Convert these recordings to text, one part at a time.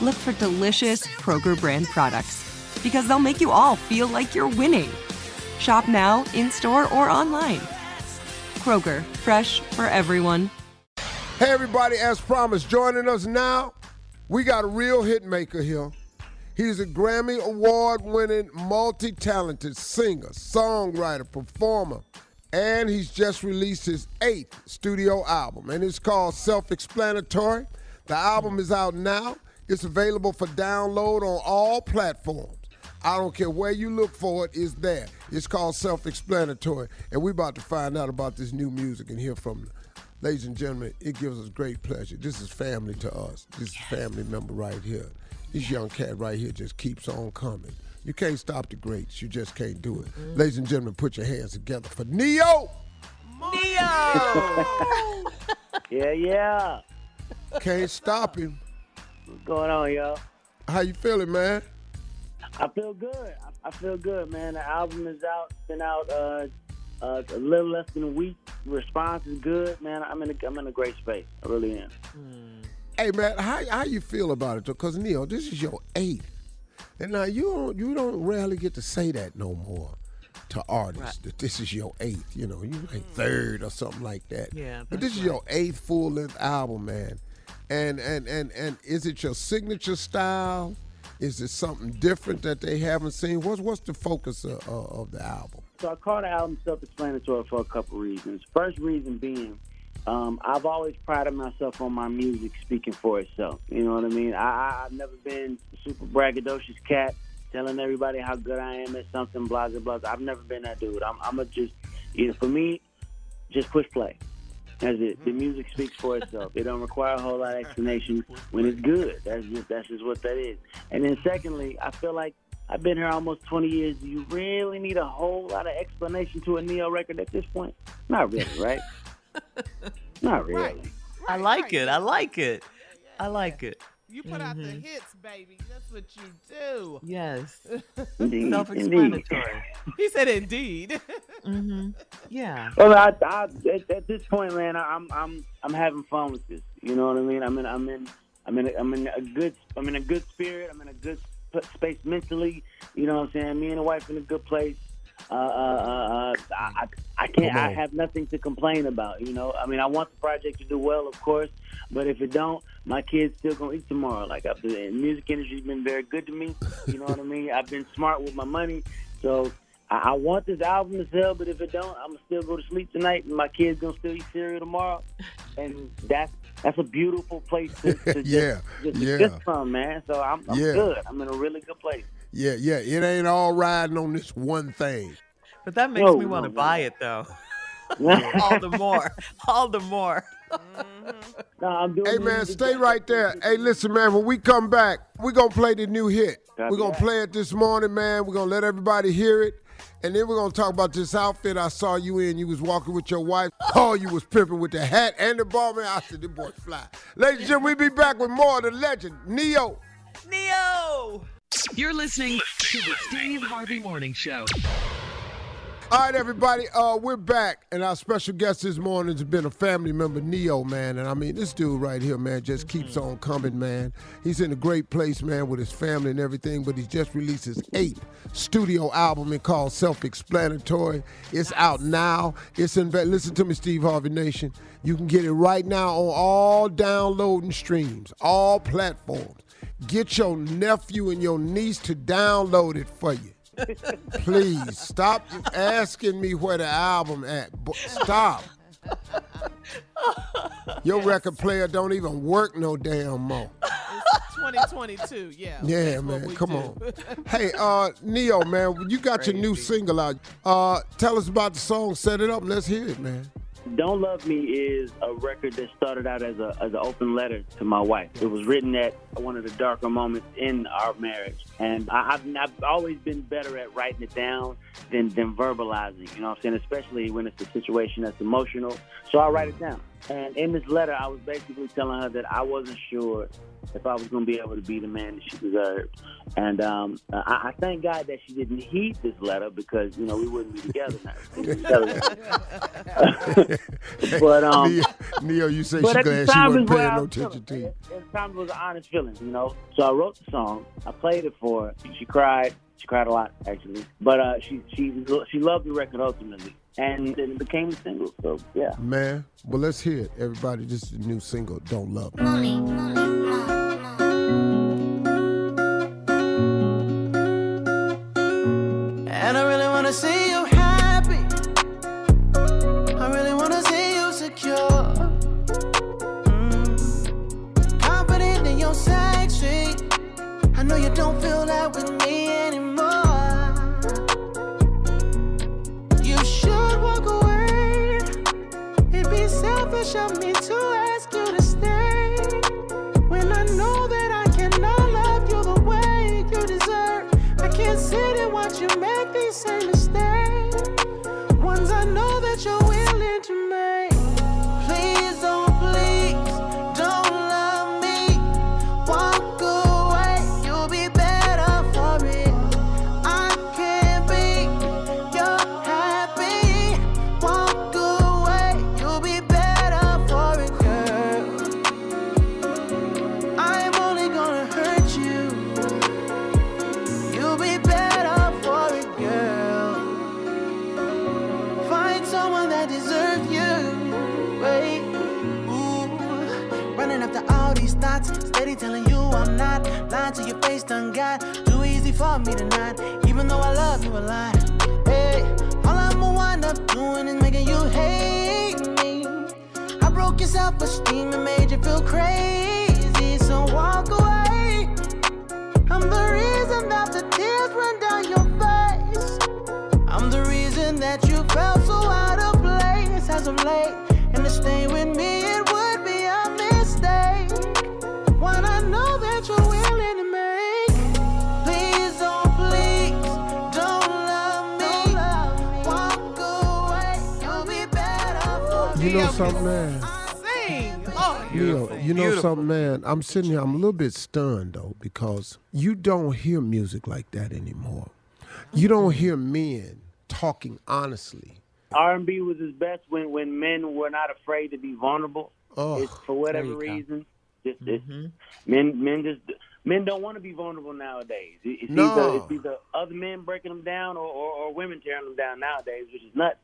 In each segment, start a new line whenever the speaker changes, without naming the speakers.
look for delicious Kroger brand products because they'll make you all feel like you're winning. Shop now, in store, or online. Kroger, fresh for everyone.
Hey, everybody, as promised, joining us now, we got a real hit maker here. He's a Grammy Award winning, multi talented singer, songwriter, performer, and he's just released his eighth studio album, and it's called Self Explanatory. The album is out now, it's available for download on all platforms. I don't care where you look for it, it's there. It's called Self Explanatory, and we're about to find out about this new music and hear from them. Ladies and gentlemen, it gives us great pleasure. This is family to us. This is family member right here. This young cat right here just keeps on coming. You can't stop the greats. You just can't do it.
Mm-hmm.
Ladies and gentlemen, put your hands together for Ne-Yo.
Ne-Yo!
Yeah, yeah.
Can't stop him.
What's going on, y'all?
How you feeling, man?
I feel good. I, I feel good, man. The album is out. It's been out uh, uh, a little less than a week. Response is good, man. I'm in a, I'm in a great space. I really am.
Hey, man, how how you feel about it? Because Ne-Yo, this is your eighth, and now you don't you don't rarely get to say that no more to artists that this is your eighth. You know, you like third or something like that.
Yeah,
but this
that's
is your eighth full length album, man. And and and and is it your signature style? Is it something different that they haven't seen? What's what's the focus of, of, the album?
So I call the album self-explanatory for a couple reasons. First reason being, um, I've always prided myself on my music speaking for itself. You know what I mean? I, I've never been super braggadocious cat telling everybody how good I am at something, blah, blah, blah. I've never been that dude. I'm, I'm a just, you know, for me, just push play. That's it. The music speaks for itself. It don't require a whole lot of explanation when it's good. That's just that's just what that is. And then secondly, I feel like I've been here almost 20 years. Do you really need a whole lot of explanation to a Ne-Yo record at this point? Not really, right? Not really.
I like it. I like it. I like it.
You put out the mm-hmm. hits, baby. That's what you do.
Yes.
Indeed,
Self
indeed.
explanatory.
He said, "Indeed."
mm-hmm. Yeah.
Well, I, I, at, at this point, man, I- I'm I'm I'm having fun with this. You know what I mean? I'm in I'm in I'm in a, I'm in a good I'm in a good spirit. I'm in a good sp- space mentally. You know what I'm saying? Me and the wife in a good place. Uh, uh, uh, uh, I, I can't.
Come
I have nothing to complain about. You know, I mean, I want the project to do well, of course, but if it don't, my kids still gonna eat tomorrow. Like I've been, the music industry's been very good to me. You know what I mean? I've been smart with my money, so I, I want this album to sell. But if it don't, I'm gonna still go to sleep tonight, and my kids gonna still eat cereal tomorrow, and that's that's a beautiful place to, to
Yeah,
just, just
yeah.
exist from, man. So I'm, I'm
Yeah.
good. I'm in a really good place.
Yeah, yeah. It ain't all riding on this one thing.
But that makes
No,
me want to
no,
buy
no.
it though. all the more. All the more.
No, I'm doing
Hey man, stay right there. Hey, listen, man. When we come back, we're gonna play the new hit.
Copy
We're gonna
that.
play it this morning, man. We're gonna let everybody hear it. And then we're gonna talk about this outfit I saw you in. You was walking with your wife. Oh, you was pimping with the hat and the ball, man. I said, the boy fly. Ladies and gentlemen, we be back with more of the legend, Ne-Yo.
Ne-Yo.
You're listening to the Steve Harvey Morning Show.
All right, everybody, uh, we're back, and our special guest this morning has been a family member, Ne-Yo, man. And I mean, this dude right here, man, just keeps on coming, man. He's in a great place, man, with his family and everything. But he's just released his eighth studio album, and called Self-Explanatory. It's out now. It's in. Listen to me, Steve Harvey Nation. You can get it right now on all downloading streams, all platforms. Get your nephew and your niece to download it for you. Please stop asking me where the album at. Bo- Stop. Your record player don't even work no damn more.
2022, yeah.
Yeah, man, come
do.
on. Hey, uh, Ne-Yo, man, you got your new single out. Uh, tell us about the song. Set it up. Let's hear it, man.
Don't Love Me is a record that started out as a as an open letter to my wife. It was written at one of the darker moments in our marriage, and I, I've I've always been better at writing it down than than verbalizing. You know what I'm saying? Especially when it's a situation that's emotional. So I write it down. And in this letter, I was basically telling her that I wasn't sure if I was going to be able to be the man that she deserved. And um, I, I thank God that she didn't heed this letter because you know we wouldn't be together now. We'd be together. but um,
Ne-Yo, Ne-Yo, you say
but
she glad she wasn't paying no attention to you.
At the time, it was an honest feeling, you know. So I wrote the song. I played it for her. She cried. She cried a lot, actually. But uh, she she she loved the record ultimately, and then it became a single. So yeah.
Man, well, let's hear it. Everybody, this is the new single, Don't Love Me.
And of me to these thoughts, steady telling you I'm not lying to your face. Done got too easy for me to not, even though I love you a lot. Hey, all I'ma wind up doing is making you hate me. I broke your self-esteem and made you feel crazy, so walk away. I'm the reason that the tears run down your face. I'm the reason that you felt so out of place as of late. Know
something, man?
Sing.
Ne-Yo, you know
Beautiful.
something, man? I'm sitting here, I'm a little bit stunned, though, because you don't hear music like that anymore. You don't hear men talking honestly.
R&B was his best when when men were not afraid to be vulnerable.
Oh,
it's for whatever
There you go.
reason. Just
Mhm.
men men just men don't want to be vulnerable nowadays. It's
No.
either it's either other men breaking them down or, or, or women tearing them down nowadays, which is nuts.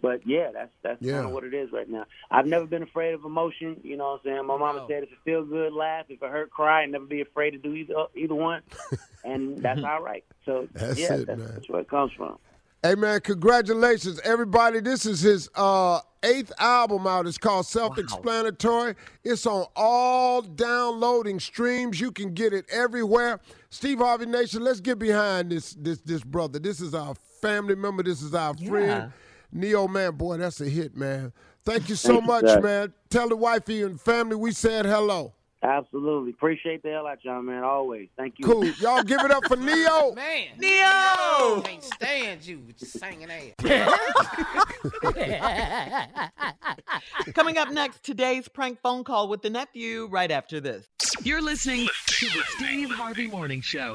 But yeah, that's that's
Yeah.
kind of what it is right now. I've never been afraid of emotion. You know what I'm saying? My mama said if it feel good, laugh. If it hurt, cry. And never be afraid to do either either one. and that's all right. So
That's
yeah,
it,
that's,
man.
that's where it comes from.
Hey man, congratulations, everybody. This is his uh, eighth album out. It's called Self Explanatory. It's on all downloading streams. You can get it everywhere. Steve Harvey Nation, let's get behind this this this brother. This is our family member. This is our friend. Ne-Yo man, boy, that's a hit, man. Thank you so
Thank
much,
sir.
man. Tell the wifey and family we said hello.
Absolutely. Appreciate the hell out y'all, man. Always. Thank you.
Cool. Y'all give it up for Ne-Yo.
Man.
Ne-Yo!
Can't stand you with your singing ass.
Coming up next, today's prank phone call with the nephew right after this.
You're listening to the Steve Harvey Morning Show.